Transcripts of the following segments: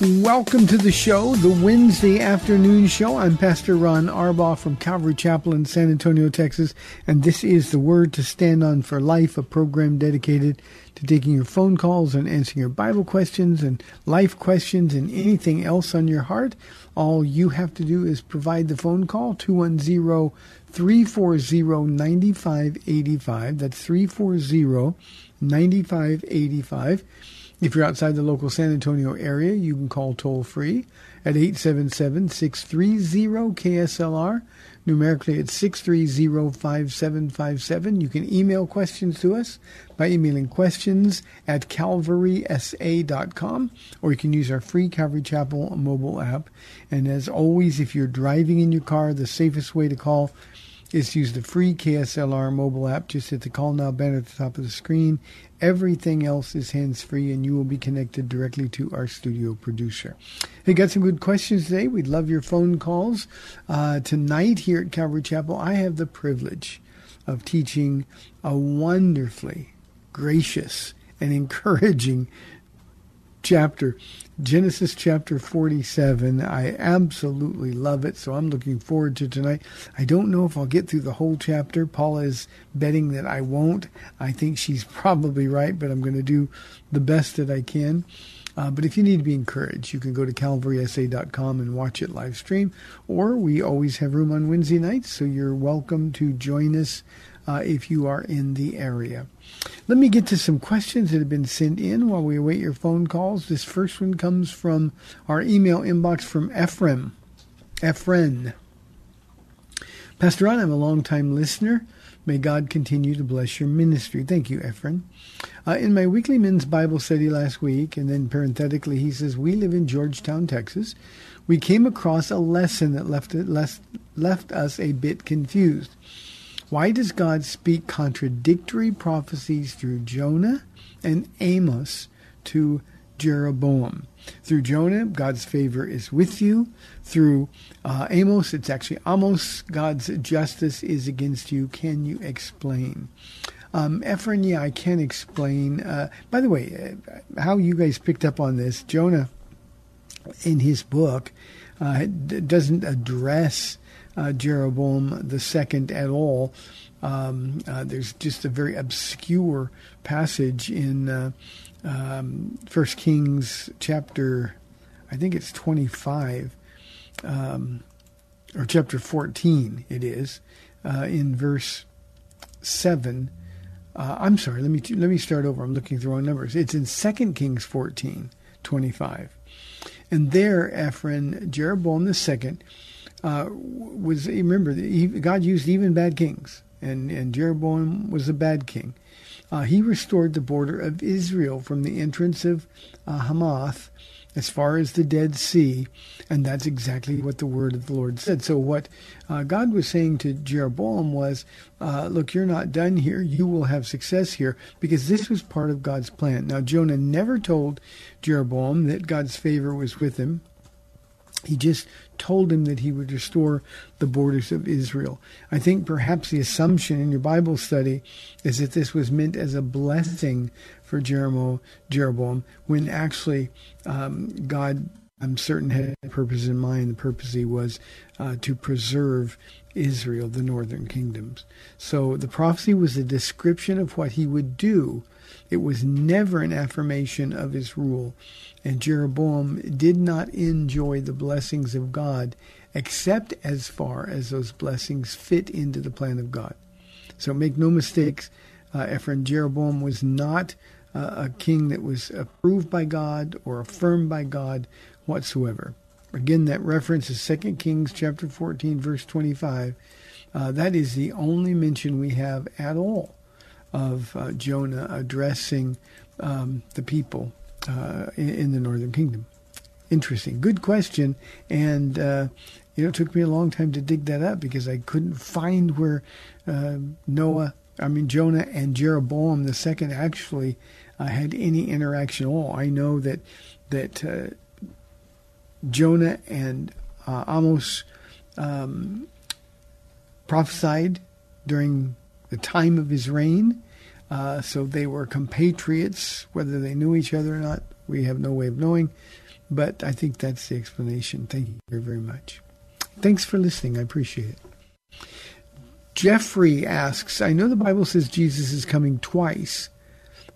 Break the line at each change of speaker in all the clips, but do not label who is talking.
Welcome to the show, the Wednesday afternoon show. I'm Pastor Ron Arbaugh from Calvary Chapel in San Antonio, Texas, and this is the Word to Stand On for Life, a program dedicated to taking your phone calls and answering your Bible questions and life questions and anything else on your heart. All you have to do is provide the phone call 210 340 9585. That's 340 9585. If you're outside the local San Antonio area, you can call toll free at 877-630-KSLR. Numerically, it's 630-5757. You can email questions to us by emailing questions at calvarysa.com, or you can use our free Calvary Chapel mobile app. And as always, if you're driving in your car, the safest way to call is use the free KSLR mobile app. Just hit the call now banner at the top of the screen. Everything else is hands free, and you will be connected directly to our studio producer. Hey, got some good questions today. We'd love your phone calls. Uh, tonight here at Calvary Chapel, I have the privilege of teaching a wonderfully gracious and encouraging chapter, Genesis chapter 47. I absolutely love it, so I'm looking forward to tonight. I don't know if I'll get through the whole chapter. Paula is betting that I won't. I think she's probably right, but I'm going to do the best that I can. Uh, but if you need to be encouraged, you can go to calvarysa.com and watch it live stream. Or we always have room on Wednesday nights, so you're welcome to join us uh, if you are in the area. Let me get to some questions that have been sent in while we await your phone calls. This first one comes from our email inbox from Ephraim. Ephraim. Pastor Ron, I'm a long-time listener. May God continue to bless your ministry. Thank you, Ephraim. Uh, in my weekly men's Bible study last week, and then parenthetically, he says, We live in Georgetown, Texas. We came across a lesson that left, it, left, left us a bit confused. Why does God speak contradictory prophecies through Jonah and Amos to Jeroboam? Through Jonah, God's favor is with you. Through uh, Amos, it's actually Amos, God's justice is against you. Can you explain? Um, yeah, I can explain. Uh, by the way, uh, how you guys picked up on this, Jonah, in his book, uh, doesn't address uh, Jeroboam the second at all. Um, uh, there's just a very obscure passage in uh, um, First Kings chapter, I think it's 25, um, or chapter 14. It is uh, in verse seven. Uh, I'm sorry. Let me let me start over. I'm looking through wrong numbers. It's in Second Kings 14, 25, and there Ephraim Jeroboam the second uh, was remember God used even bad kings, and and Jeroboam was a bad king. Uh, he restored the border of Israel from the entrance of uh, Hamath as far as the Dead Sea. And that's exactly what the word of the Lord said. So, what uh, God was saying to Jeroboam was, uh, Look, you're not done here. You will have success here because this was part of God's plan. Now, Jonah never told Jeroboam that God's favor was with him. He just told him that he would restore the borders of Israel. I think perhaps the assumption in your Bible study is that this was meant as a blessing for Jeroboam, when actually um, God, I'm certain, had a purpose in mind. The purpose he was uh, to preserve Israel, the northern kingdoms. So the prophecy was a description of what he would do. It was never an affirmation of his rule. And Jeroboam did not enjoy the blessings of God except as far as those blessings fit into the plan of God. So make no mistakes, uh, Ephraim, Jeroboam was not uh, a king that was approved by God or affirmed by God whatsoever. Again, that reference is 2 Kings chapter 14, verse 25. Uh, that is the only mention we have at all of uh, Jonah addressing um, the people uh, in, in, the northern kingdom. Interesting. Good question. And, uh, you know, it took me a long time to dig that up because I couldn't find where uh, Noah, I mean, Jonah and Jeroboam the second actually uh, had any interaction at all. I know that, that uh, Jonah and uh, Amos um, prophesied during the time of his reign. Uh, so they were compatriots. Whether they knew each other or not, we have no way of knowing. But I think that's the explanation. Thank you very, very much. Thanks for listening. I appreciate it. Jeffrey asks I know the Bible says Jesus is coming twice,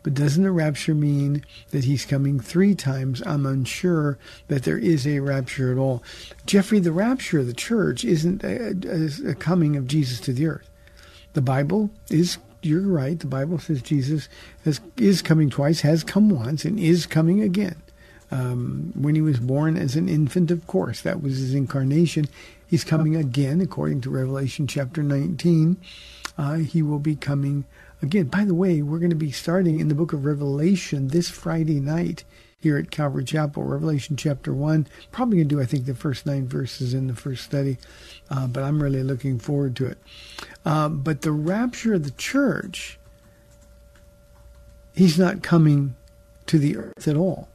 but doesn't the rapture mean that he's coming three times? I'm unsure that there is a rapture at all. Jeffrey, the rapture of the church isn't a, a, a coming of Jesus to the earth. The Bible is you're right. The Bible says Jesus has, is coming twice, has come once, and is coming again. Um, when he was born as an infant, of course, that was his incarnation. He's coming again, according to Revelation chapter 19. Uh, he will be coming again. By the way, we're going to be starting in the book of Revelation this Friday night here at Calvary Chapel, Revelation chapter 1. Probably going to do, I think, the first nine verses in the first study, uh, but I'm really looking forward to it. Uh, but the rapture of the church, he's not coming to the earth at all.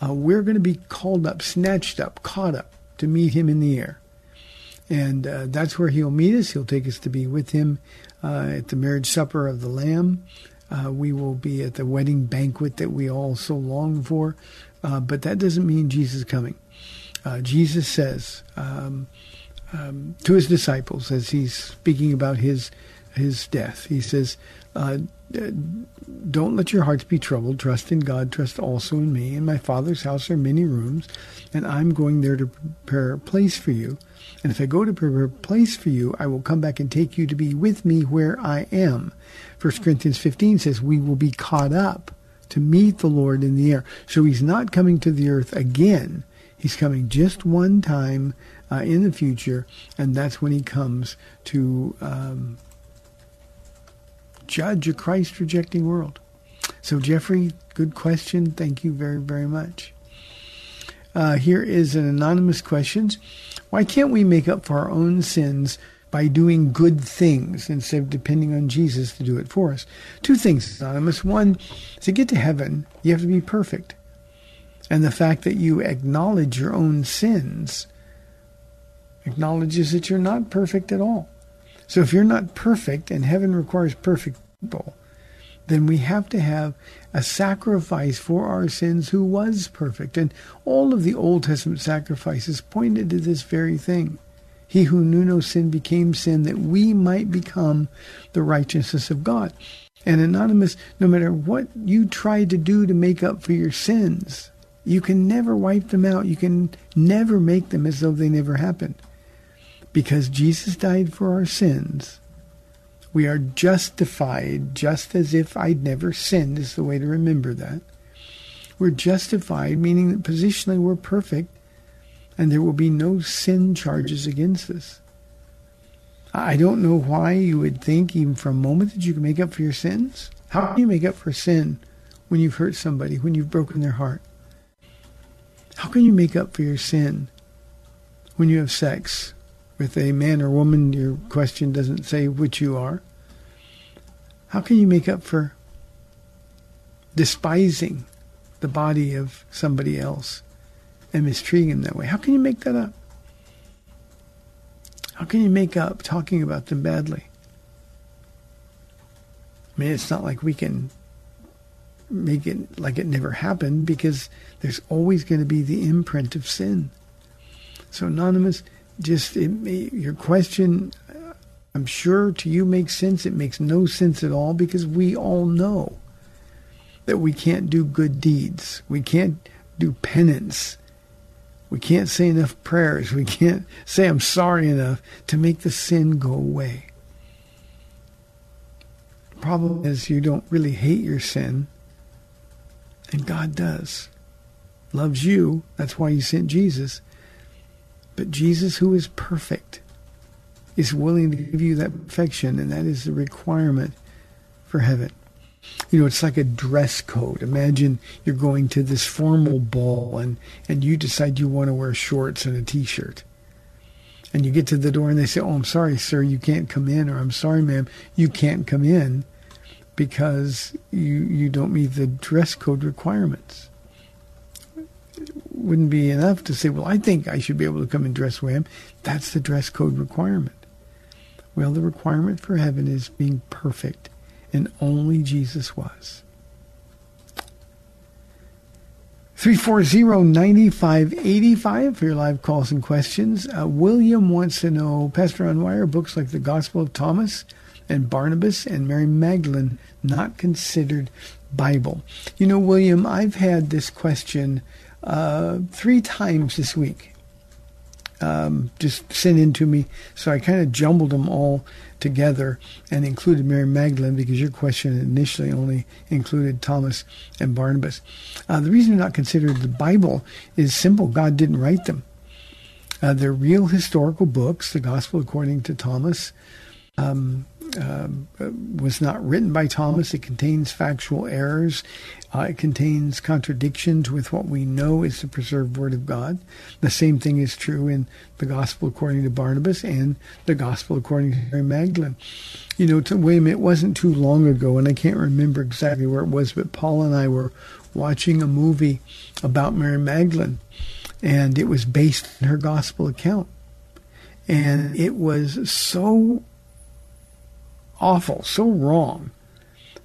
Uh, we're going to be called up, snatched up, caught up to meet him in the air. And uh, that's where he'll meet us. He'll take us to be with him uh, at the marriage supper of the Lamb. Uh, we will be at the wedding banquet that we all so long for. Uh, but that doesn't mean Jesus is coming. Uh, Jesus says um, um, to his disciples as he's speaking about his his death, he says, uh, "Don't let your hearts be troubled. Trust in God. Trust also in me. In my Father's house are many rooms, and I'm going there to prepare a place for you." And if I go to prepare a place for you, I will come back and take you to be with me where I am. 1 Corinthians 15 says we will be caught up to meet the Lord in the air. So he's not coming to the earth again. He's coming just one time uh, in the future, and that's when he comes to um, judge a Christ rejecting world. So, Jeffrey, good question. Thank you very, very much. Uh, here is an anonymous question. Why can't we make up for our own sins by doing good things instead of depending on Jesus to do it for us? Two things, Anonymous. One, to get to heaven, you have to be perfect. And the fact that you acknowledge your own sins acknowledges that you're not perfect at all. So if you're not perfect, and heaven requires perfect people, then we have to have a sacrifice for our sins who was perfect. And all of the Old Testament sacrifices pointed to this very thing. He who knew no sin became sin that we might become the righteousness of God. And anonymous, no matter what you try to do to make up for your sins, you can never wipe them out. You can never make them as though they never happened. Because Jesus died for our sins we are justified just as if I'd never sinned, is the way to remember that. We're justified, meaning that positionally we're perfect, and there will be no sin charges against us. I don't know why you would think, even for a moment, that you can make up for your sins. How can you make up for sin when you've hurt somebody, when you've broken their heart? How can you make up for your sin when you have sex with a man or woman? Your question doesn't say which you are. How can you make up for despising the body of somebody else and mistreating them that way? How can you make that up? How can you make up talking about them badly? I mean, it's not like we can make it like it never happened because there's always going to be the imprint of sin. So, Anonymous, just it, your question, uh, I'm sure to you makes sense. It makes no sense at all because we all know that we can't do good deeds. We can't do penance. We can't say enough prayers. We can't say I'm sorry enough to make the sin go away. The problem is you don't really hate your sin, and God does. Loves you. That's why he sent Jesus. But Jesus, who is perfect, is willing to give you that perfection, and that is the requirement for heaven. You know, it's like a dress code. Imagine you're going to this formal ball and, and you decide you want to wear shorts and a t-shirt. And you get to the door and they say, oh, I'm sorry, sir, you can't come in. Or I'm sorry, ma'am, you can't come in because you, you don't meet the dress code requirements. It wouldn't be enough to say, well, I think I should be able to come and dress where I am. That's the dress code requirement. Well, the requirement for heaven is being perfect and only Jesus was. 340-9585 for your live calls and questions. Uh, William wants to know, Pastor, on why are books like the Gospel of Thomas and Barnabas and Mary Magdalene not considered Bible? You know, William, I've had this question uh, three times this week. Um, just sent in to me, so I kind of jumbled them all together and included Mary Magdalene because your question initially only included Thomas and Barnabas. Uh, the reason they're not considered the Bible is simple God didn't write them. Uh, they're real historical books. The Gospel according to Thomas um, uh, was not written by Thomas. It contains factual errors. Uh, it contains contradictions with what we know is the preserved Word of God. The same thing is true in the Gospel according to Barnabas and the Gospel according to Mary Magdalene. You know, to William, it wasn't too long ago, and I can't remember exactly where it was, but Paul and I were watching a movie about Mary Magdalene, and it was based on her Gospel account. And it was so awful, so wrong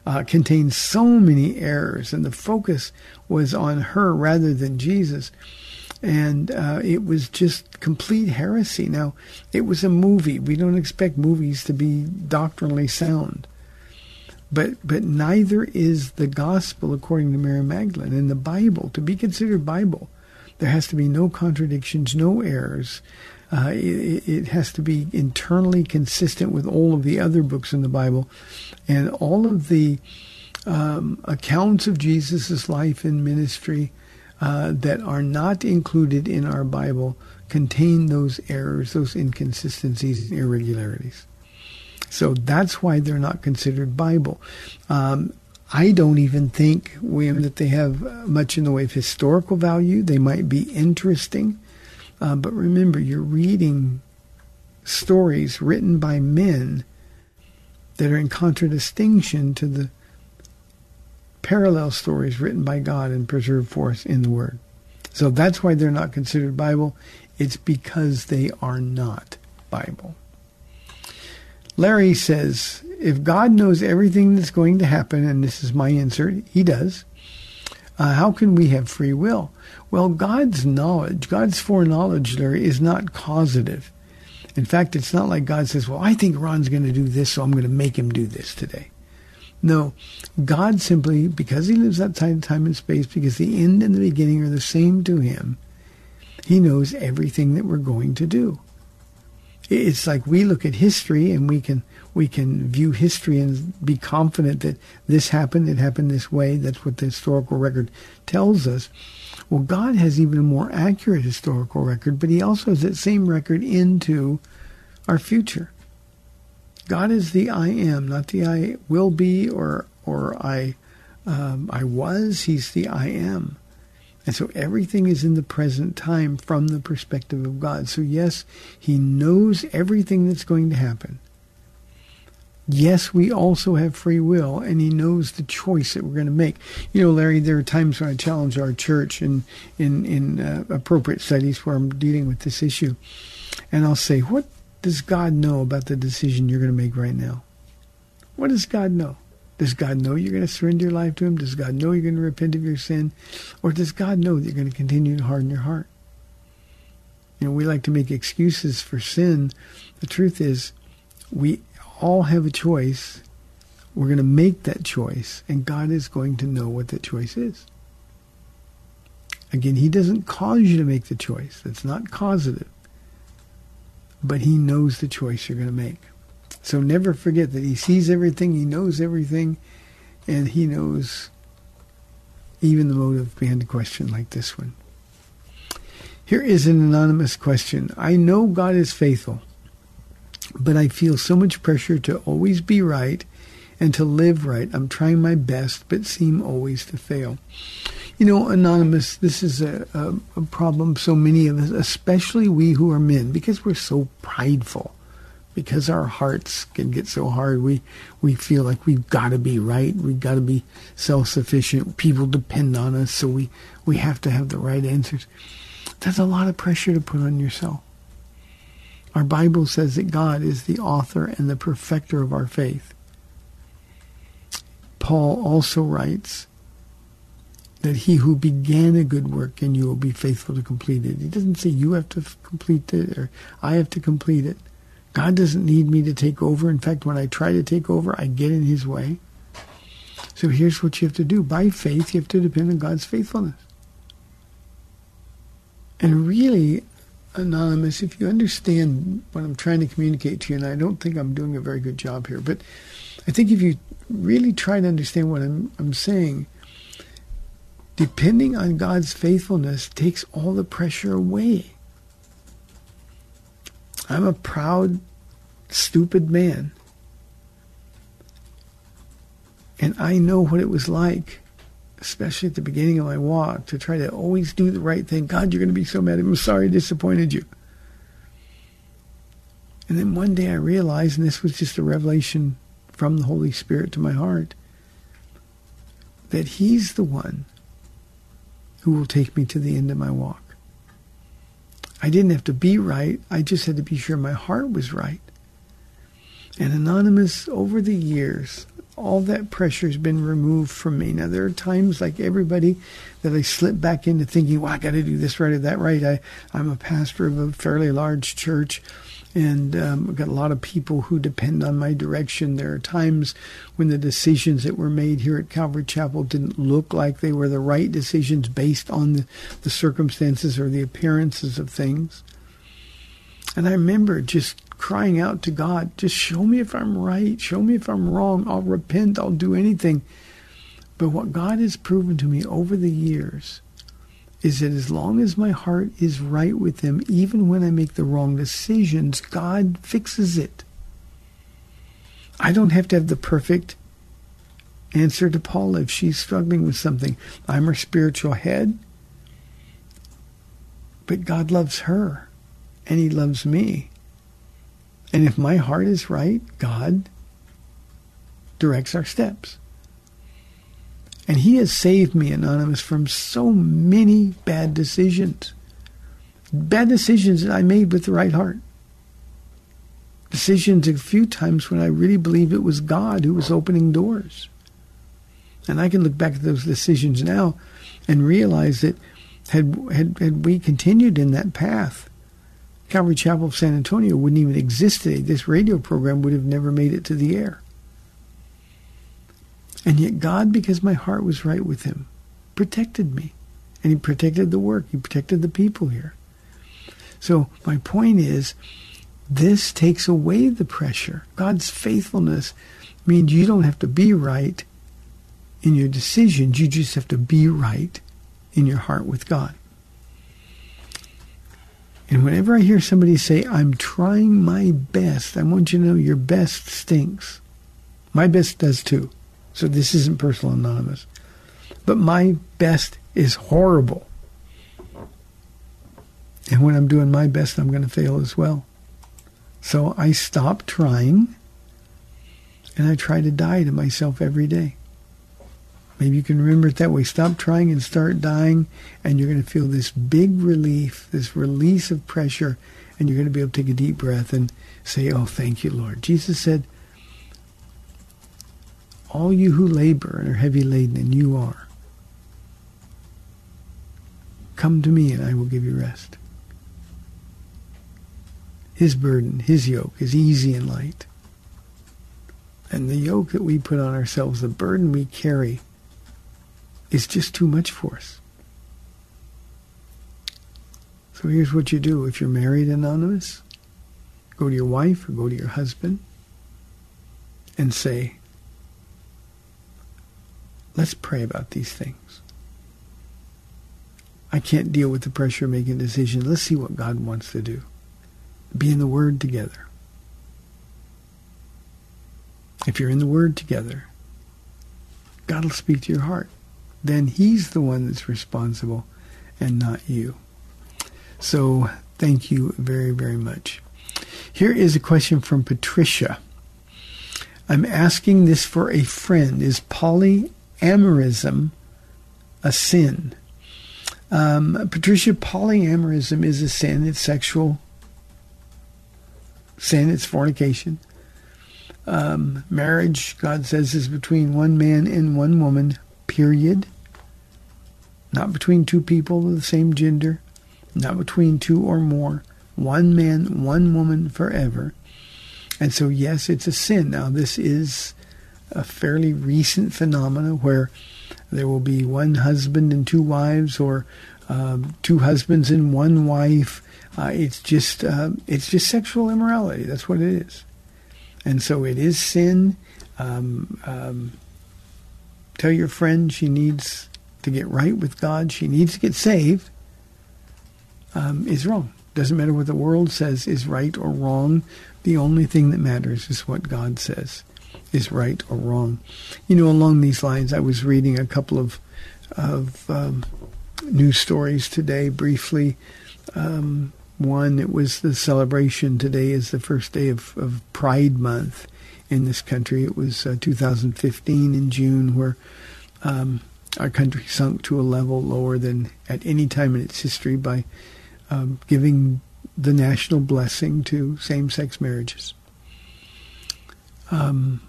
uh, contained so many errors, and the focus was on her rather than Jesus. And uh, it was just complete heresy. Now, it was a movie. We don't expect movies to be doctrinally sound. But, but neither is the gospel according to Mary Magdalene. In the Bible, to be considered Bible, there has to be no contradictions, no errors. Uh, it, it, has to be internally consistent with all of the other books in the Bible, and all of the um, accounts of Jesus' life and ministry uh, that are not included in our Bible contain those errors, those inconsistencies, and irregularities. So that's why they're not considered Bible. Um, I don't even think, William, that they have much in the way of historical value. They might be interesting. Uh, but remember, you're reading stories written by men that are in contradistinction to the parallel stories written by God and preserved for us in the Word. So that's why they're not considered Bible. It's because they are not Bible. Larry says, if God knows everything that's going to happen, and this is my insert, he does, uh, how can we have free will? Well, God's knowledge, God's foreknowledge, Larry, is not causative. In fact, it's not like God says, well, I think Ron's going to do this, so I'm going to make him do this today. No, God simply, because he lives outside of time and space, because the end and the beginning are the same to him, he knows everything that we're going to do. It's like we look at history and we can we can view history and be confident that this happened, it happened this way. That's what the historical record tells us. Well, God has even a more accurate historical record, but he also has that same record into our future. God is the I am, not the I will be or or I um, I was. He's the I am, And so everything is in the present time from the perspective of God. So yes, he knows everything that's going to happen. Yes, we also have free will, and he knows the choice that we're going to make. You know, Larry, there are times when I challenge our church in in in uh, appropriate studies where I'm dealing with this issue, and I'll say, "What does God know about the decision you're going to make right now? What does God know? Does God know you're going to surrender your life to Him? Does God know you're going to repent of your sin? Or does God know that you're going to continue to harden your heart? You know, we like to make excuses for sin. The truth is, we all have a choice. We're going to make that choice, and God is going to know what that choice is. Again, He doesn't cause you to make the choice. That's not causative. But He knows the choice you're going to make. So never forget that He sees everything, He knows everything, and He knows even the motive behind a question like this one. Here is an anonymous question. I know God is faithful, but I feel so much pressure to always be right and to live right. I'm trying my best, but seem always to fail. You know, Anonymous, this is a, a, a problem so many of us, especially we who are men, because we're so prideful because our hearts can get so hard. We we feel like we've got to be right. We've got to be self-sufficient. People depend on us, so we we have to have the right answers. That's a lot of pressure to put on yourself. Our Bible says that God is the author and the perfecter of our faith. Paul also writes that he who began a good work in you will be faithful to complete it. He doesn't say you have to complete it or I have to complete it. God doesn't need me to take over. In fact, when I try to take over, I get in his way. So here's what you have to do. By faith, you have to depend on God's faithfulness. And really, Anonymous, if you understand what I'm trying to communicate to you, and I don't think I'm doing a very good job here, but I think if you really try to understand what I'm, I'm saying, depending on God's faithfulness takes all the pressure away. I'm a proud, stupid man. And I know what it was like, especially at the beginning of my walk, to try to always do the right thing. God, you're going to be so mad. I'm sorry I disappointed you. And then one day I realized, and this was just a revelation from the Holy Spirit to my heart, that He's the one who will take me to the end of my walk. I didn't have to be right. I just had to be sure my heart was right. And Anonymous, over the years, all that pressure has been removed from me. Now, there are times, like everybody, that I slip back into thinking, well, I got to do this right or that right. I, I'm a pastor of a fairly large church and um, I've got a lot of people who depend on my direction. There are times when the decisions that were made here at Calvary Chapel didn't look like they were the right decisions based on the, the circumstances or the appearances of things. And I remember just crying out to God, just show me if I'm right, show me if I'm wrong, I'll repent, I'll do anything. But what God has proven to me over the years is that as long as my heart is right with Him, even when I make the wrong decisions, God fixes it. I don't have to have the perfect answer to Paula if she's struggling with something. I'm her spiritual head, but God loves her and He loves me. And if my heart is right, God directs our steps. And he has saved me, Anonymous, from so many bad decisions. Bad decisions that I made with the right heart. Decisions a few times when I really believed it was God who was opening doors. And I can look back at those decisions now and realize that had, had, had we continued in that path, Calvary Chapel of San Antonio wouldn't even exist today. This radio program would have never made it to the air. And yet God, because my heart was right with him, protected me. And he protected the work. He protected the people here. So my point is, this takes away the pressure. God's faithfulness means you don't have to be right in your decisions. You just have to be right in your heart with God. And whenever I hear somebody say, I'm trying my best, I want you to know your best stinks. My best does too. So this isn't personal anonymous. But my best is horrible. And when I'm doing my best, I'm going to fail as well. So I stop trying and I try to die to myself every day. Maybe you can remember it that way. Stop trying and start dying, and you're going to feel this big relief, this release of pressure, and you're going to be able to take a deep breath and say, Oh, thank you, Lord. Jesus said, All you who labor and are heavy laden, and you are, come to me and I will give you rest. His burden, his yoke is easy and light. And the yoke that we put on ourselves, the burden we carry, is just too much for us. So here's what you do. If you're married, Anonymous, go to your wife or go to your husband and say, let's pray about these things. I can't deal with the pressure of making a decision. Let's see what God wants to do. Be in the Word together. If you're in the Word together, God will speak to your heart. Then He's the one that's responsible and not you. So thank you very, very much. Here is a question from Patricia. I'm asking this for a friend. Is polyamorism a sin? Um, Patricia, polyamorism is a sin. It's sexual sin. It's fornication. Um, marriage, God says, is between one man and one woman, period. Not between two people of the same gender. Not between two or more. One man, one woman forever. And so, yes, it's a sin. Now, this is a fairly recent phenomenon where there will be one husband and two wives, or um, two husbands and one wife. Uh, it's just uh, it's just sexual immorality. That's what it is, and so it is sin. Um, um, tell your friend she needs to get right with God. She needs to get saved. Um, is wrong. Doesn't matter what the world says is right or wrong. The only thing that matters is what God says is right or wrong. You know, along these lines, I was reading a couple of of um, news stories today. Briefly, um, one it was the celebration. Today is the first day of, of Pride Month in this country. It was uh, 2015 in June, where um, our country sunk to a level lower than at any time in its history by um, giving the national blessing to same-sex marriages. Um,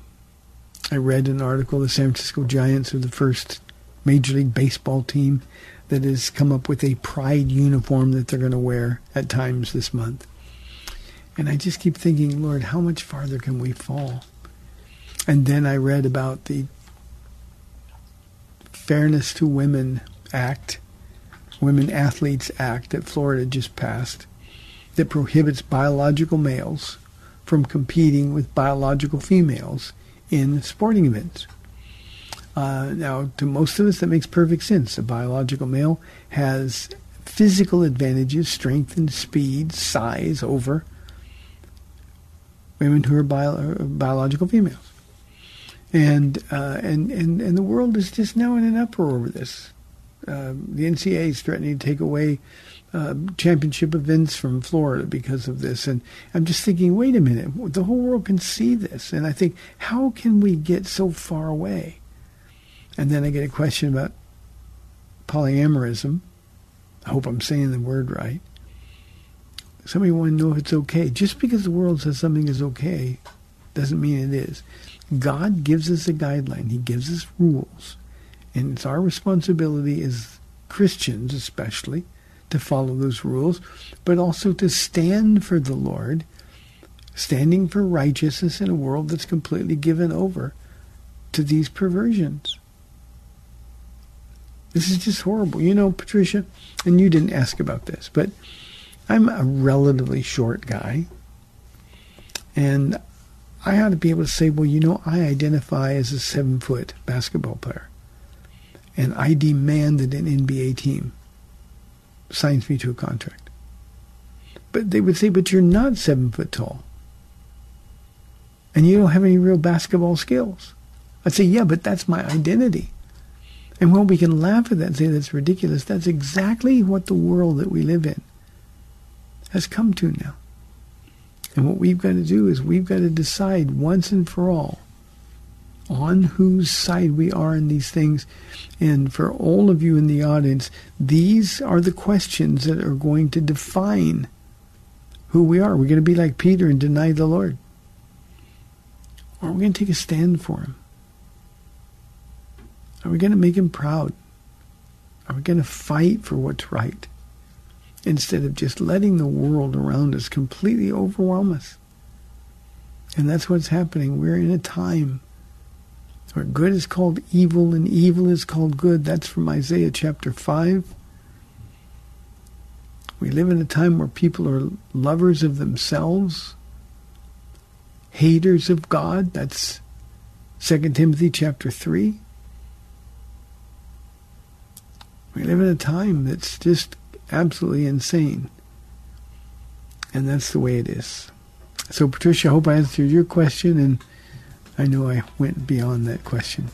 I read an article, the San Francisco Giants are the first Major League Baseball team that has come up with a pride uniform that they're going to wear at times this month. And I just keep thinking, Lord, how much farther can we fall? And then I read about the Fairness to Women Act, Women Athletes Act that Florida just passed that prohibits biological males from competing with biological females in sporting events. Uh, now, to most of us, that makes perfect sense. A biological male has physical advantages, strength and speed, size over women who are bio- biological females. And, uh, and, and, and the world is just now in an uproar over this. Uh, the NCAA is threatening to take away uh, championship events from Florida because of this. And I'm just thinking, wait a minute, the whole world can see this. And I think, how can we get so far away? And then I get a question about polyamorism. I hope I'm saying the word right. Somebody want to know if it's okay. Just because the world says something is okay doesn't mean it is. God gives us a guideline. He gives us rules. And it's our responsibility as Christians especially to follow those rules, but also to stand for the Lord, standing for righteousness in a world that's completely given over to these perversions. This is just horrible. You know, Patricia, and you didn't ask about this, but I'm a relatively short guy. And I ought to be able to say, well, you know, I identify as a seven foot basketball player. And I demand that an NBA team signs me to a contract. But they would say, but you're not seven foot tall. And you don't have any real basketball skills. I'd say, yeah, but that's my identity. And while we can laugh at that and say that's ridiculous, that's exactly what the world that we live in has come to now. And what we've got to do is we've got to decide once and for all on whose side we are in these things. And for all of you in the audience, these are the questions that are going to define who we are. We're going to be like Peter and deny the Lord. Or we going to take a stand for him? Are we going to make him proud? Are we going to fight for what's right? Instead of just letting the world around us completely overwhelm us. And that's what's happening. We're in a time where good is called evil and evil is called good. That's from Isaiah chapter 5. We live in a time where people are lovers of themselves, haters of God. That's 2 Timothy chapter 3. We live in a time that's just absolutely insane. And that's the way it is. So, Patricia, I hope I answered your question, and I know I went beyond that question.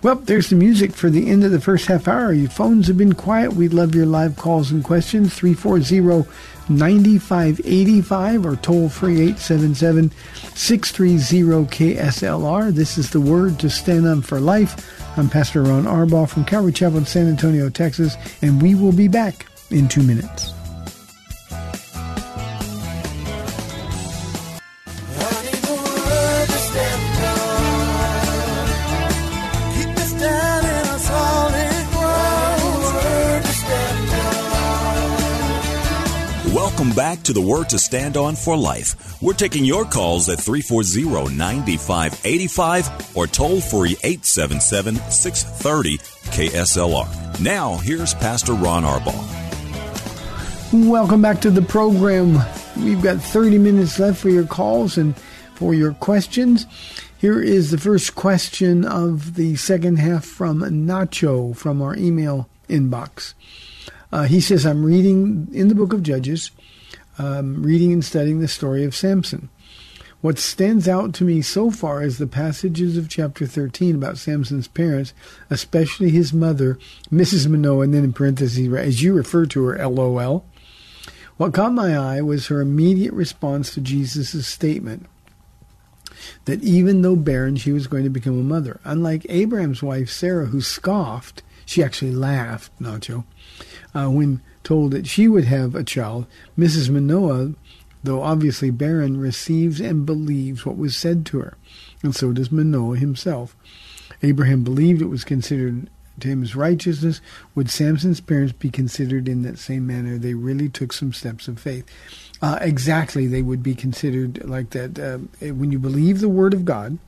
Well, there's the music for the end of the first half hour. Your phones have been quiet. We'd love your live calls and questions. 340 9585 or toll free 877 630 KSLR. This is the word to stand on for life. I'm Pastor Ron Arbaugh from Calvary Chapel in San Antonio, Texas, and we will be back in two minutes.
Welcome back to the Word to Stand On for Life. We're taking your calls at 340 9585 or toll free 877 630 KSLR. Now, here's Pastor Ron Arbaugh.
Welcome back to the program. We've got 30 minutes left for your calls and for your questions. Here is the first question of the second half from Nacho from our email inbox. Uh, he says, I'm reading in the book of Judges, um, reading and studying the story of Samson. What stands out to me so far is the passages of chapter 13 about Samson's parents, especially his mother, Mrs. Manoah, and then in parentheses, as you refer to her, LOL. What caught my eye was her immediate response to Jesus' statement that even though barren, she was going to become a mother. Unlike Abraham's wife, Sarah, who scoffed, she actually laughed, Nacho, uh, when told that she would have a child. Mrs. Manoah, though obviously barren, receives and believes what was said to her. And so does Manoah himself. Abraham believed it was considered to him as righteousness. Would Samson's parents be considered in that same manner? They really took some steps of faith. Uh, exactly, they would be considered like that. Uh, when you believe the word of God,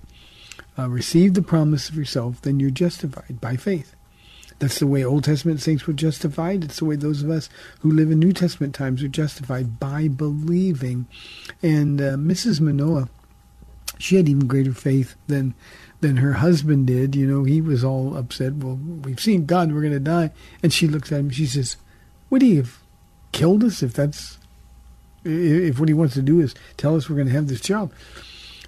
uh, receive the promise of yourself, then you're justified by faith. That's the way Old Testament saints were justified. It's the way those of us who live in New Testament times are justified by believing. And uh, Mrs. Manoah, she had even greater faith than than her husband did. You know, he was all upset. Well, we've seen God. We're going to die. And she looks at him. She says, "Would he have killed us if that's if what he wants to do is tell us we're going to have this child?"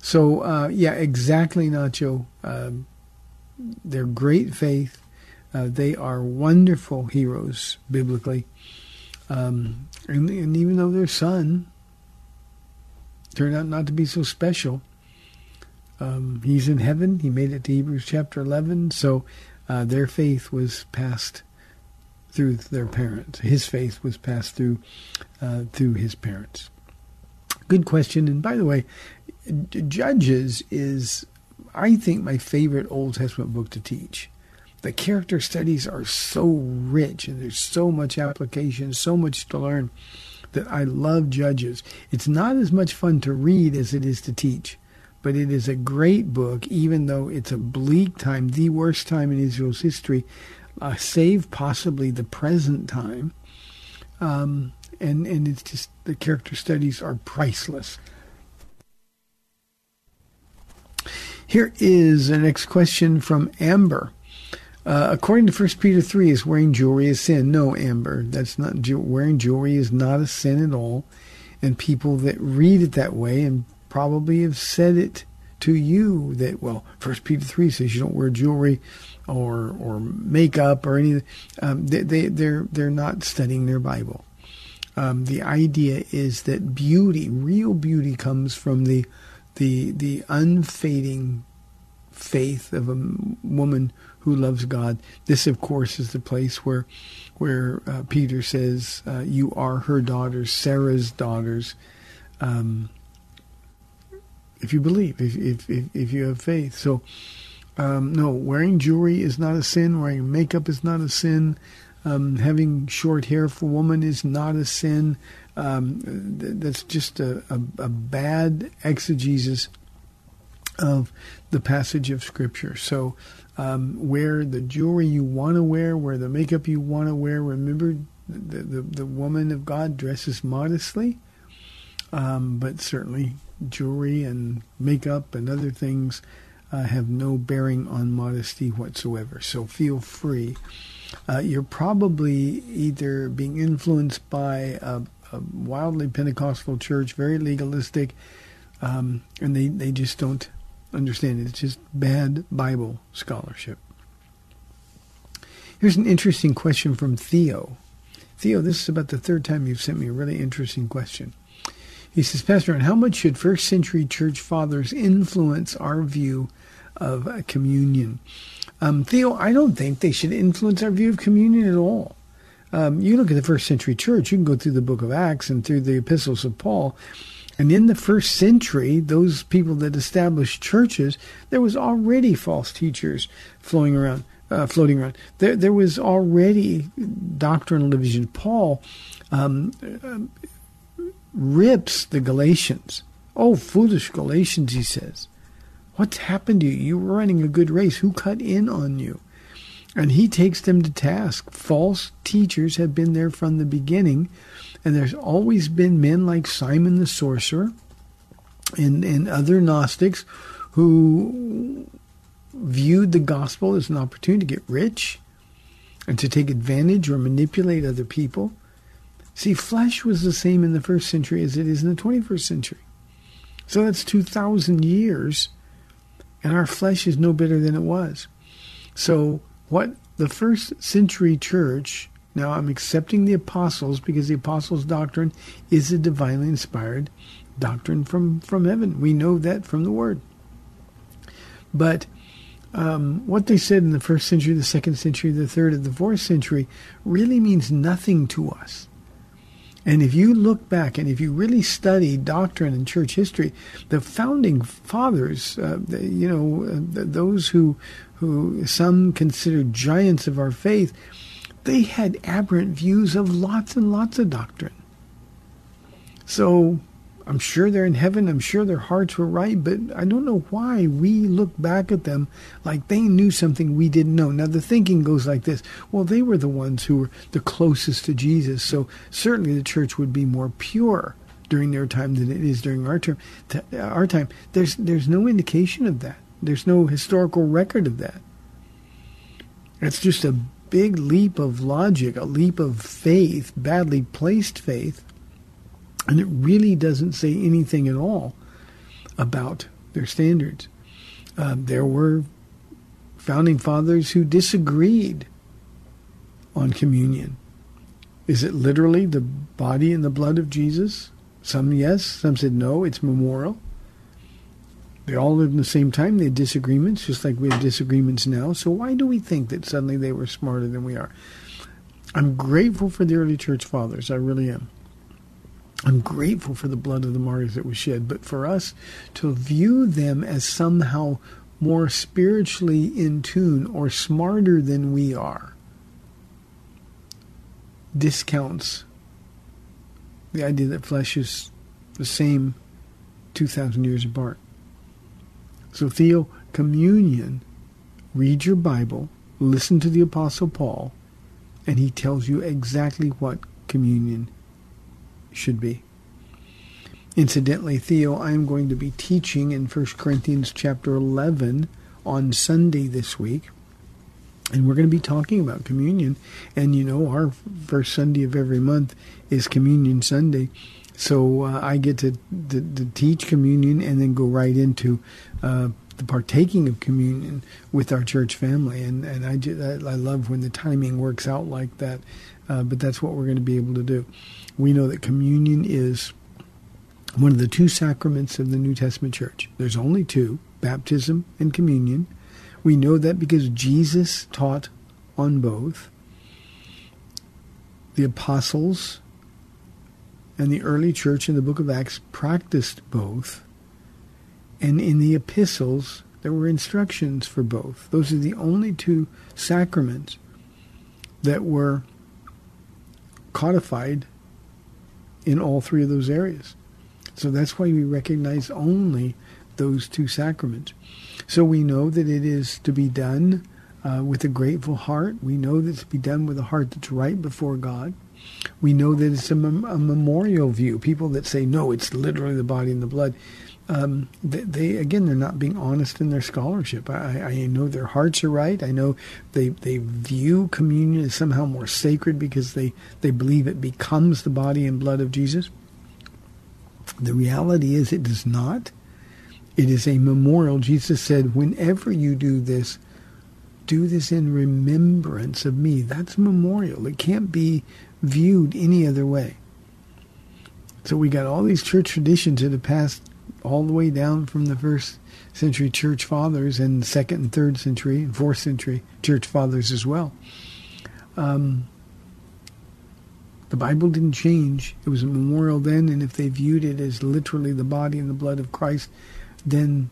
So uh, yeah, exactly, Nacho. Um, they're great faith. Uh, they are wonderful heroes biblically. Um, and, and even though their son turned out not to be so special, um, he's in heaven. He made it to Hebrews chapter 11. So uh, their faith was passed through their parents. His faith was passed through uh, through his parents. Good question. And by the way, Judges is, I think, my favorite Old Testament book to teach. The character studies are so rich and there's so much application, so much to learn that I love Judges. It's not as much fun to read as it is to teach, but it is a great book, even though it's a bleak time, the worst time in Israel's history, uh, save possibly the present time. Um, and, and it's just the character studies are priceless. Here is the next question from Amber. Uh, according to 1 Peter 3, is wearing jewelry a sin? No, Amber, that's not wearing jewelry is not a sin at all. And people that read it that way and probably have said it to you that well, 1 Peter 3 says you don't wear jewelry or or makeup or anything. Um, they, they they're they're not studying their Bible. Um, the idea is that beauty, real beauty, comes from the the the unfading faith of a woman who loves God. This, of course, is the place where where uh, Peter says, uh, "You are her daughters, Sarah's daughters." Um, if you believe, if, if if if you have faith, so um, no, wearing jewelry is not a sin. Wearing makeup is not a sin. Um, having short hair for women is not a sin. Um, th- that's just a, a, a, bad exegesis of the passage of Scripture. So um, wear the jewelry you want to wear, wear the makeup you want to wear. Remember, the, the, the woman of God dresses modestly, um, but certainly jewelry and makeup and other things uh, have no bearing on modesty whatsoever. So feel free. Uh, you're probably either being influenced by a, a wildly Pentecostal church, very legalistic, um, and they, they just don't understand it. It's just bad Bible scholarship. Here's an interesting question from Theo. Theo, this is about the third time you've sent me a really interesting question. He says, Pastor, and how much should first century church fathers influence our view of communion? Um, Theo, I don't think they should influence our view of communion at all. Um, you look at the first century church, you can go through the book of Acts and through the epistles of Paul. And in the first century, those people that established churches, there was already false teachers flowing around, uh, floating around. There, there was already doctrinal division. Paul um, rips the Galatians. Oh, foolish Galatians, he says. What's happened to you? You were running a good race. Who cut in on you? And he takes them to task. False teachers have been there from the beginning, and there's always been men like Simon the sorcerer and, and other Gnostics who viewed the gospel as an opportunity to get rich and to take advantage or manipulate other people. See, flesh was the same in the first century as it is in the 21st century. So that's 2,000 years and our flesh is no better than it was. So, what the first century church, now I'm accepting the apostles because the apostles' doctrine is a divinely inspired doctrine from, from heaven. We know that from the Word. But um, what they said in the first century, the second century, the third, and the fourth century really means nothing to us. And if you look back and if you really study doctrine and church history, the founding fathers, uh, the, you know, uh, those who, who some consider giants of our faith, they had aberrant views of lots and lots of doctrine. So I'm sure they're in heaven. I'm sure their hearts were right, but I don't know why we look back at them like they knew something we didn't know. Now, the thinking goes like this well, they were the ones who were the closest to Jesus, so certainly the church would be more pure during their time than it is during our term. Our time. There's there's no indication of that. There's no historical record of that. It's just a big leap of logic, a leap of faith, badly placed faith, and it really doesn't say anything at all about their standards. Uh, there were founding fathers who disagreed on communion. Is it literally the body and the blood of Jesus? Some yes, some said no, it's memorial. They all lived in the same time. They had disagreements, just like we have disagreements now. So why do we think that suddenly they were smarter than we are? I'm grateful for the early church fathers. I really am. I'm grateful for the blood of the martyrs that was shed, but for us to view them as somehow more spiritually in tune or smarter than we are discounts the idea that flesh is the same 2,000 years apart. So, Theo, communion, read your Bible, listen to the Apostle Paul, and he tells you exactly what communion should be. Incidentally, Theo, I am going to be teaching in 1 Corinthians chapter 11 on Sunday this week. And we're going to be talking about communion. And you know, our first Sunday of every month is Communion Sunday. So uh, I get to, to, to, teach communion and then go right into uh, the partaking of communion with our church family. And, and I, just, I love when the timing works out like that. Uh, but that's what we're going to be able to do. We know that communion is one of the two sacraments of the New Testament church. There's only two baptism and communion. We know that because Jesus taught on both. The apostles and the early church in the book of Acts practiced both. And in the epistles, there were instructions for both. Those are the only two sacraments that were codified in all three of those areas. So that's why we recognize only those two sacraments. So we know that it is to be done uh, with a grateful heart. We know that it's to be done with a heart that's right before God. We know that it's a, mem- a memorial view. People that say, no, it's literally the body and the blood. Um, they, they, again, they're not being honest in their scholarship. I, I know their hearts are right. I know they they view communion as somehow more sacred because they they believe it becomes the body and blood of Jesus. The reality is, it does not. It is a memorial. Jesus said, "Whenever you do this, do this in remembrance of me." That's memorial. It can't be viewed any other way. So we got all these church traditions that the passed all the way down from the first century church fathers and second and third century and fourth century church fathers as well. Um, the Bible didn't change. It was a memorial then, and if they viewed it as literally the body and the blood of Christ, then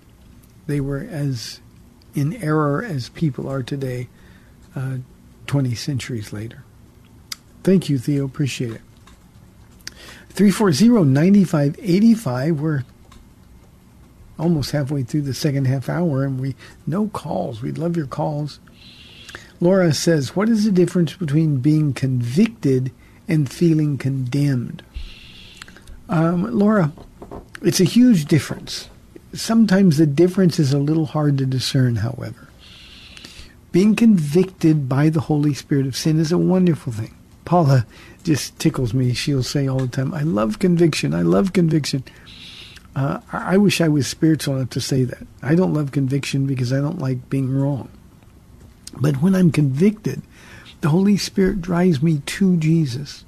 they were as in error as people are today, uh, 20 centuries later. Thank you, Theo. Appreciate it. 340-9585. We're almost halfway through the second half hour, and we no calls. We'd love your calls. Laura says, "What is the difference between being convicted and feeling condemned?" Um, Laura, it's a huge difference. Sometimes the difference is a little hard to discern. However, being convicted by the Holy Spirit of sin is a wonderful thing. Paula just tickles me. She'll say all the time, "I love conviction. I love conviction." Uh, I wish I was spiritual enough to say that. I don't love conviction because I don't like being wrong. But when I'm convicted, the Holy Spirit drives me to Jesus.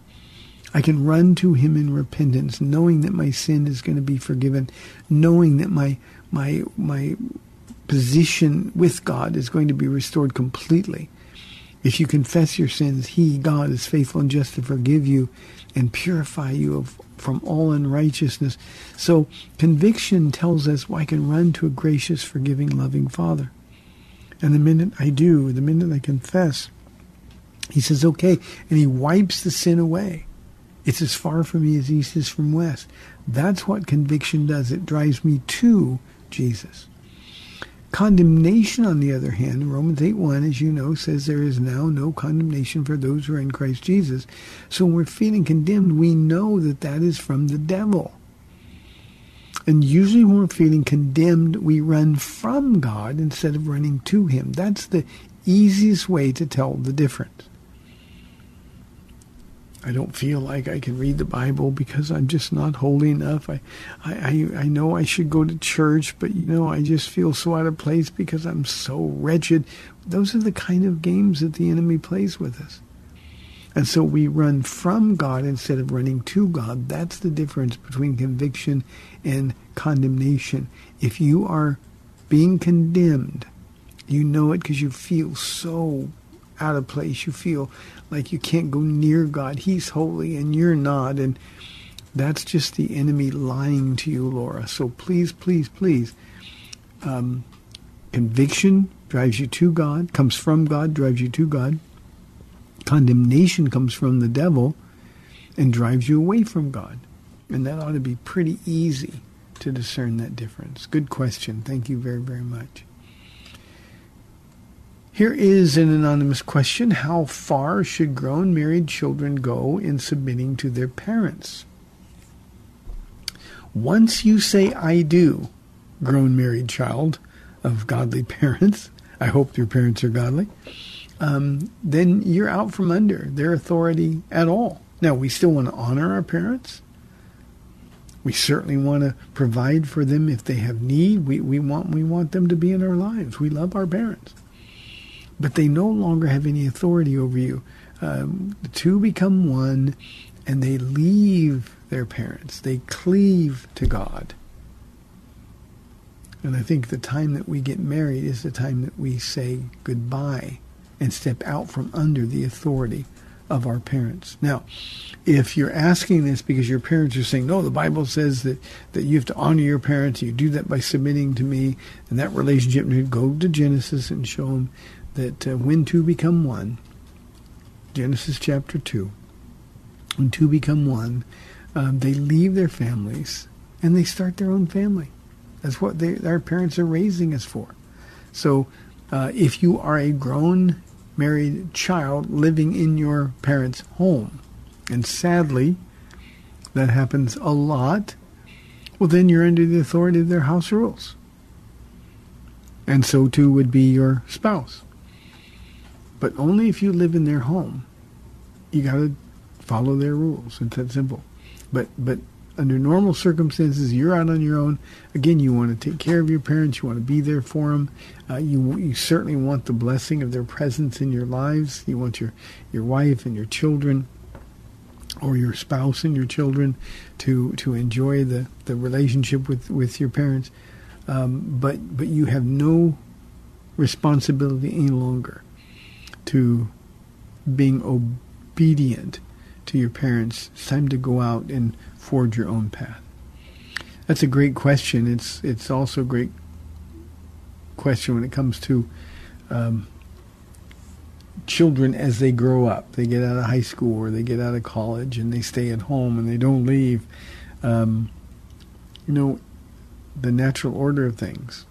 I can run to him in repentance, knowing that my sin is going to be forgiven, knowing that my my my position with God is going to be restored completely. If you confess your sins, he, God, is faithful and just to forgive you and purify you of, from all unrighteousness. So conviction tells us well, I can run to a gracious, forgiving, loving Father. And the minute I do, the minute I confess, he says, okay, and he wipes the sin away. It's as far from me as east is from west. That's what conviction does. It drives me to Jesus. Condemnation, on the other hand, Romans 8 1, as you know, says there is now no condemnation for those who are in Christ Jesus. So when we're feeling condemned, we know that that is from the devil. And usually when we're feeling condemned, we run from God instead of running to Him. That's the easiest way to tell the difference. I don't feel like I can read the Bible because I'm just not holy enough. I, I, I know I should go to church, but you know, I just feel so out of place because I'm so wretched. Those are the kind of games that the enemy plays with us. And so we run from God instead of running to God. That's the difference between conviction and condemnation. If you are being condemned, you know it because you feel so out of place. You feel like you can't go near God. He's holy and you're not. And that's just the enemy lying to you, Laura. So please, please, please. Um, conviction drives you to God, comes from God, drives you to God. Condemnation comes from the devil and drives you away from God. And that ought to be pretty easy to discern that difference. Good question. Thank you very, very much. Here is an anonymous question. How far should grown married children go in submitting to their parents? Once you say, I do, grown married child of godly parents, I hope your parents are godly, um, then you're out from under their authority at all. Now, we still want to honor our parents. We certainly want to provide for them if they have need. We, we, want, we want them to be in our lives. We love our parents but they no longer have any authority over you. um, the two become one, and they leave their parents. They cleave to God. And I think the time that we get married is the time that we say goodbye and step out from under the authority of our parents. Now, if you're asking this because your parents are saying, no, the Bible says that, that you have to honor your parents, you do that by submitting to me, and that relationship, go to Genesis and show them that uh, when two become one, Genesis chapter 2, when two become one, um, they leave their families and they start their own family. That's what they, parents are raising us for. So uh, if you are a grown married child living in your parents' home, and sadly, that happens a lot, well, then you're under the authority of their house rules. And so too would be your spouse. But only if you live in their home. You got to follow their rules. It's that simple. But but under normal circumstances, you're out on your own. Again, you want to take care of your parents. You want to be there for them. Uh, you you certainly want the blessing of their presence in your lives. You want your your wife and your children, or your spouse and your children, to to enjoy the, the relationship with, with your parents. Um, but but you have no responsibility any longer to being obedient to your parents. It's time to go out and forge your own path? That's a great question. It's it's also a great question when it comes to um, children as they grow up. They get out of high school or they get out of college and they stay at home and they don't leave. Um, you know, the natural order of things,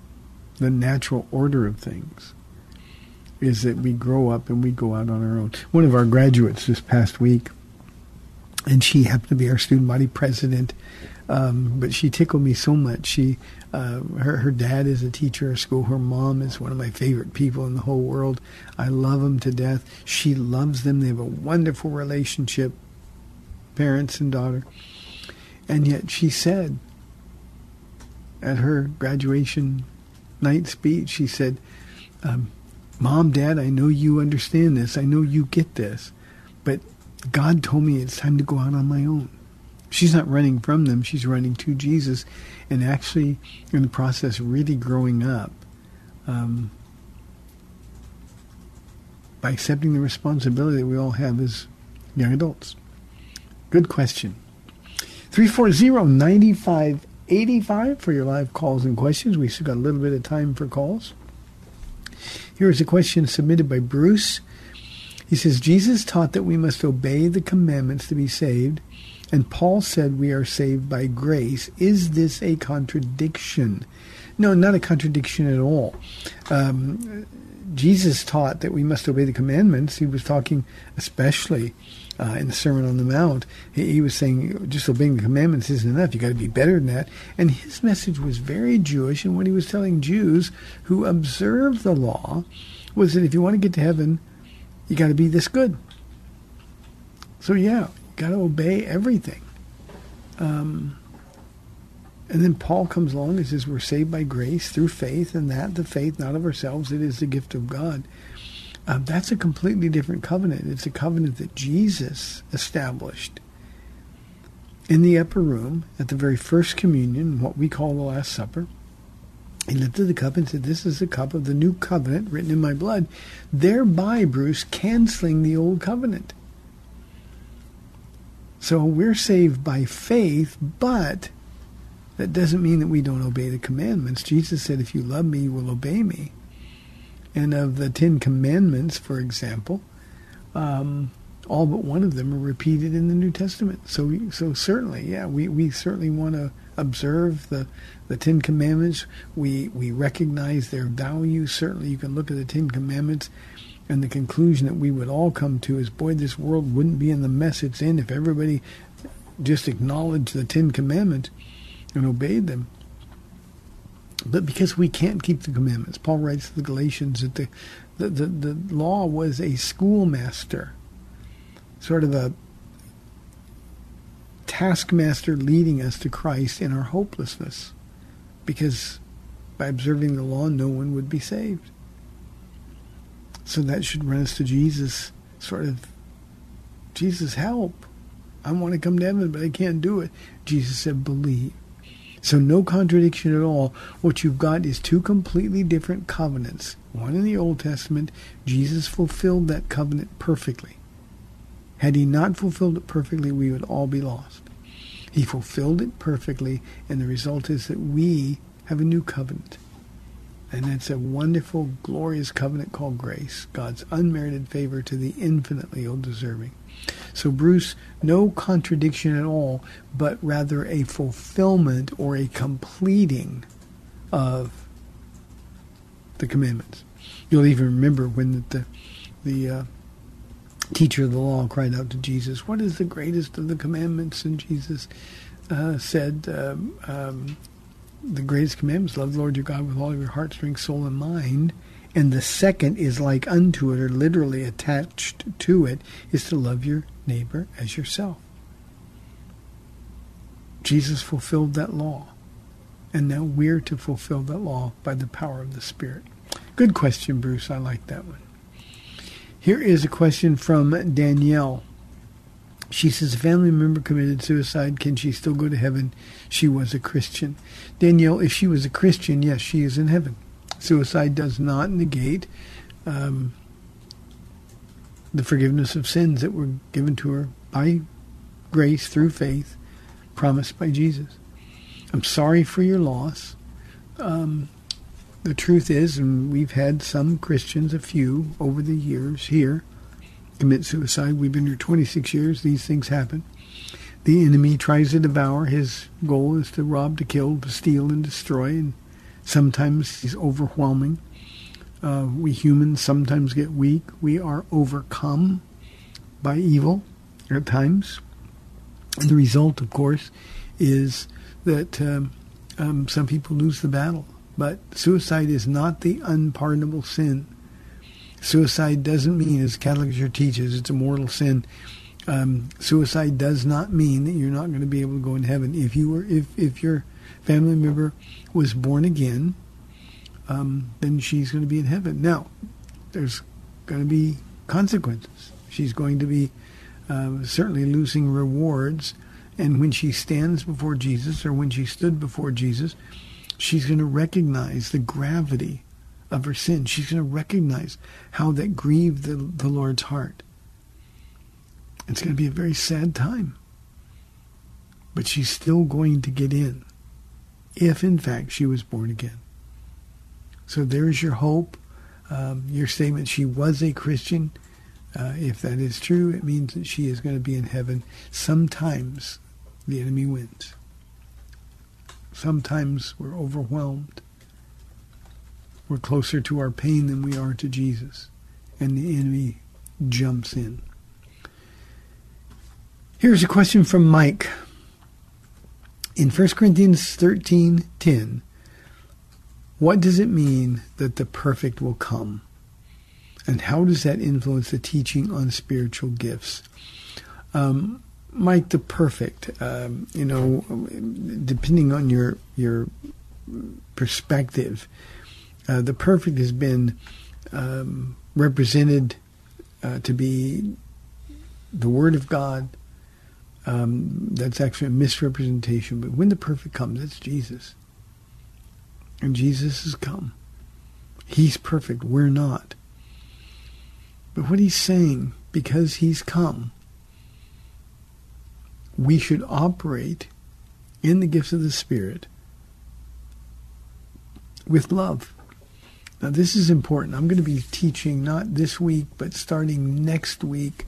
the natural order of things is that we grow up and we go out on our own. One of our graduates this past week and she happened to be our student body president. Um, but she tickled me so much. She, uh, her, her dad is a teacher at school. Her mom is one of my favorite people in the whole world. I love them to death. She loves them. They have a wonderful relationship, parents and daughter. And yet she said at her graduation night speech, she said, um, Mom, Dad, I know you understand this. I know you get this. But God told me it's time to go out on my own. She's not running from them, she's running to Jesus and actually, in the process, really growing up um, by accepting the responsibility that we all have as young adults. Good question. 340-9585 for your live calls and questions. We still got a little bit of time for calls. Here is a question submitted by Bruce. He says, Jesus taught that we must obey the commandments to be saved, and Paul said we are saved by grace. Is this a contradiction? No, not a contradiction at all. Um, Jesus taught that we must obey the commandments. He was talking especially uh, in the Sermon on the Mount. He, he, was saying just obeying the commandments isn't enough. You got to be better than that. And his message was very Jewish. And what he was telling Jews who observe the law was that if you want to get to heaven, you got to be this good. So yeah, you got to obey everything. Um, and then Paul comes along and says, We're saved by grace through faith, and that the faith not of ourselves, it is the gift of God. Um, that's a completely different covenant. It's a covenant that Jesus established in the upper room at the very first communion, what we call the Last Supper. He lifted the cup and said, This is the cup of the new covenant written in my blood, thereby, Bruce, canceling the old covenant. So we're saved by faith, but that doesn't mean that we don't obey the commandments. Jesus said, If you love me, you will obey me. And of the Ten Commandments, for example, um, all but one of them are repeated in the New Testament. So, so certainly, yeah, we, we certainly want to observe the, the Ten Commandments. We, we recognize their value. Certainly, you can look at the Ten Commandments, and the conclusion that we would all come to is, boy, this world wouldn't be in the mess it's in if everybody just acknowledged the Ten Commandments and obeyed them. But because we can't keep the commandments, Paul writes to the Galatians that the, the, the, the law was a schoolmaster, sort of a taskmaster leading us to Christ in our hopelessness because by observing the law, no one would be saved. So that should run us to Jesus sort of Jesus, help. I want to come to heaven, but I can't do it. Jesus said, believe. So no contradiction at all. What you've got is two completely different covenants. One in the Old Testament, Jesus fulfilled that covenant perfectly. Had he not fulfilled it perfectly, we would all be lost. He fulfilled it perfectly, and the result is that we have a new covenant. And it's a wonderful, glorious covenant called grace, God's unmerited favor to the infinitely deserving. So, Bruce, no contradiction at all, but rather a fulfillment or a completing of the commandments. You'll even remember when the the uh, teacher of the law cried out to Jesus, "What is the greatest of the commandments?" And Jesus uh, said, um, um, "The greatest commandments: love the Lord your God with all your heart, strength, soul, and mind." And the second is like unto it, or literally attached to it, is to love your neighbor as yourself. Jesus fulfilled that law. And now we're to fulfill that law by the power of the Spirit. Good question, Bruce. I like that one. Here is a question from Danielle. She says, a family member committed suicide. Can she still go to heaven? She was a Christian. Danielle, if she was a Christian, yes, she is in heaven. Suicide does not negate um, the forgiveness of sins that were given to her by grace through faith, promised by Jesus. I'm sorry for your loss. Um, the truth is, and we've had some Christians, a few over the years here, commit suicide. We've been here 26 years. These things happen. The enemy tries to devour. His goal is to rob, to kill, to steal, and destroy. And sometimes he's overwhelming. Uh, we humans sometimes get weak. We are overcome by evil at times. And the result, of course, is that um, um, some people lose the battle. But suicide is not the unpardonable sin. Suicide doesn't mean, as Catholic Church teaches, it's a mortal sin. Um, suicide does not mean that you're not going to be able to go in heaven. If you were, if if your family member was born again, um, then she's going to be in heaven. Now, there's going to be consequences. She's going to be uh, certainly losing rewards. And when she stands before Jesus, or when she stood before Jesus, she's going to recognize the gravity of her sin. She's going to recognize how that grieved the, the Lord's heart. It's going to be a very sad time. But she's still going to get in if, in fact, she was born again. So there's your hope. Um, your statement, she was a Christian. Uh, if that is true, it means that she is going to be in heaven. Sometimes the enemy wins. Sometimes we're overwhelmed. We're closer to our pain than we are to Jesus. And the enemy jumps in. Here's a question from Mike. In 1 Corinthians 13:10, what does it mean that the perfect will come? And how does that influence the teaching on spiritual gifts? Um, Mike, the perfect, um, you know, depending on your your perspective, uh, the perfect has been um, represented uh, to be the Word of God. Um, that's actually a misrepresentation. But when the perfect comes, it's Jesus. And Jesus has come. He's perfect. We're not. But what he's saying, because he's come, we should operate in the gifts of the Spirit with love. Now, this is important. I'm going to be teaching not this week, but starting next week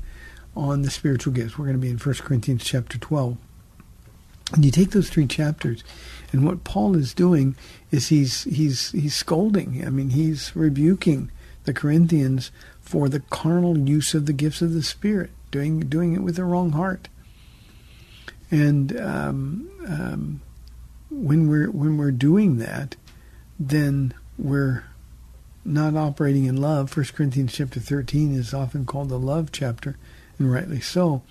on the spiritual gifts. We're going to be in 1 Corinthians chapter 12. And you take those three chapters, and what Paul is doing is he's he's he's scolding. I mean, he's rebuking the Corinthians for the carnal use of the gifts of the Spirit, doing doing it with the wrong heart. And um, um, when we're when we're doing that, then we're not operating in love. First Corinthians chapter thirteen is often called the love chapter, and rightly so.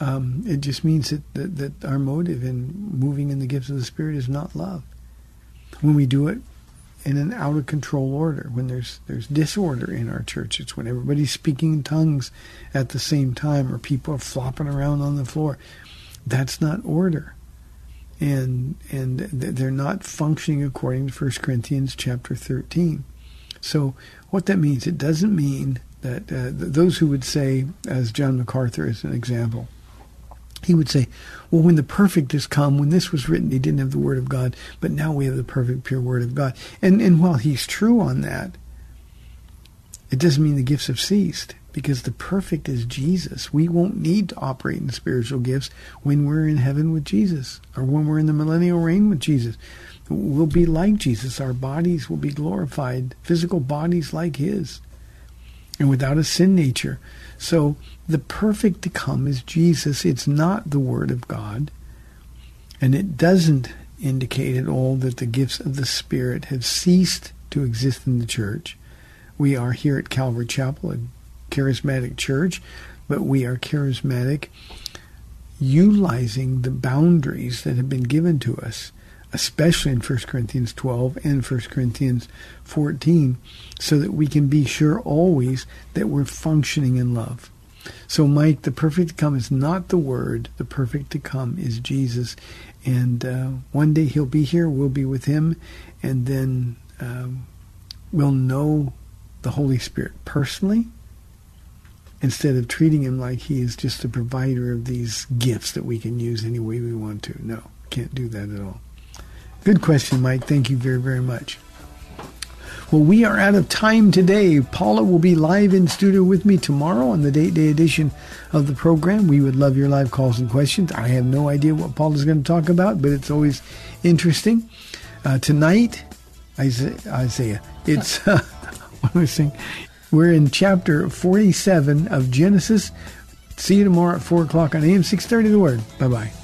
Um, it just means that, that that our motive in moving in the gifts of the Spirit is not love. When we do it in an out of control order, when there's there's disorder in our church. It's when everybody's speaking in tongues at the same time, or people are flopping around on the floor. That's not order, and and they're not functioning according to 1 Corinthians chapter 13. So what that means, it doesn't mean that uh, those who would say, as John MacArthur is an example, he would say, well, when the perfect has come, when this was written, he didn't have the Word of God, but now we have the perfect, pure Word of God. And, and while he's true on that, it doesn't mean the gifts have ceased because the perfect is Jesus. We won't need to operate in spiritual gifts when we're in heaven with Jesus or when we're in the millennial reign with Jesus. We'll be like Jesus. Our bodies will be glorified, physical bodies like his, and without a sin nature. So the perfect to come is Jesus. It's not the Word of God. And it doesn't indicate at all that the gifts of the Spirit have ceased to exist in the church. We are here at Calvary Chapel, a charismatic church, but we are charismatic utilizing the boundaries that have been given to us, especially in 1 Corinthians 12 and 1 Corinthians 14, so that we can be sure always that we're functioning in love. So, Mike, the perfect to come is not the Word. The perfect to come is Jesus. And uh, one day he'll be here. We'll be with him. And then um, we'll know the Holy Spirit personally instead of treating him like he is just a provider of these gifts that we can use any way we want to. No, can't do that at all. Good question, Mike. Thank you very, very much. Well, we are out of time today. Paula will be live in studio with me tomorrow on the date day edition of the program. We would love your live calls and questions. I have no idea what Paula's going to talk about, but it's always interesting. Uh, tonight, Isaiah, Isaiah it's, uh, what I saying? We're in chapter 47 of Genesis. See you tomorrow at 4 o'clock on AM 630 The Word. Bye-bye.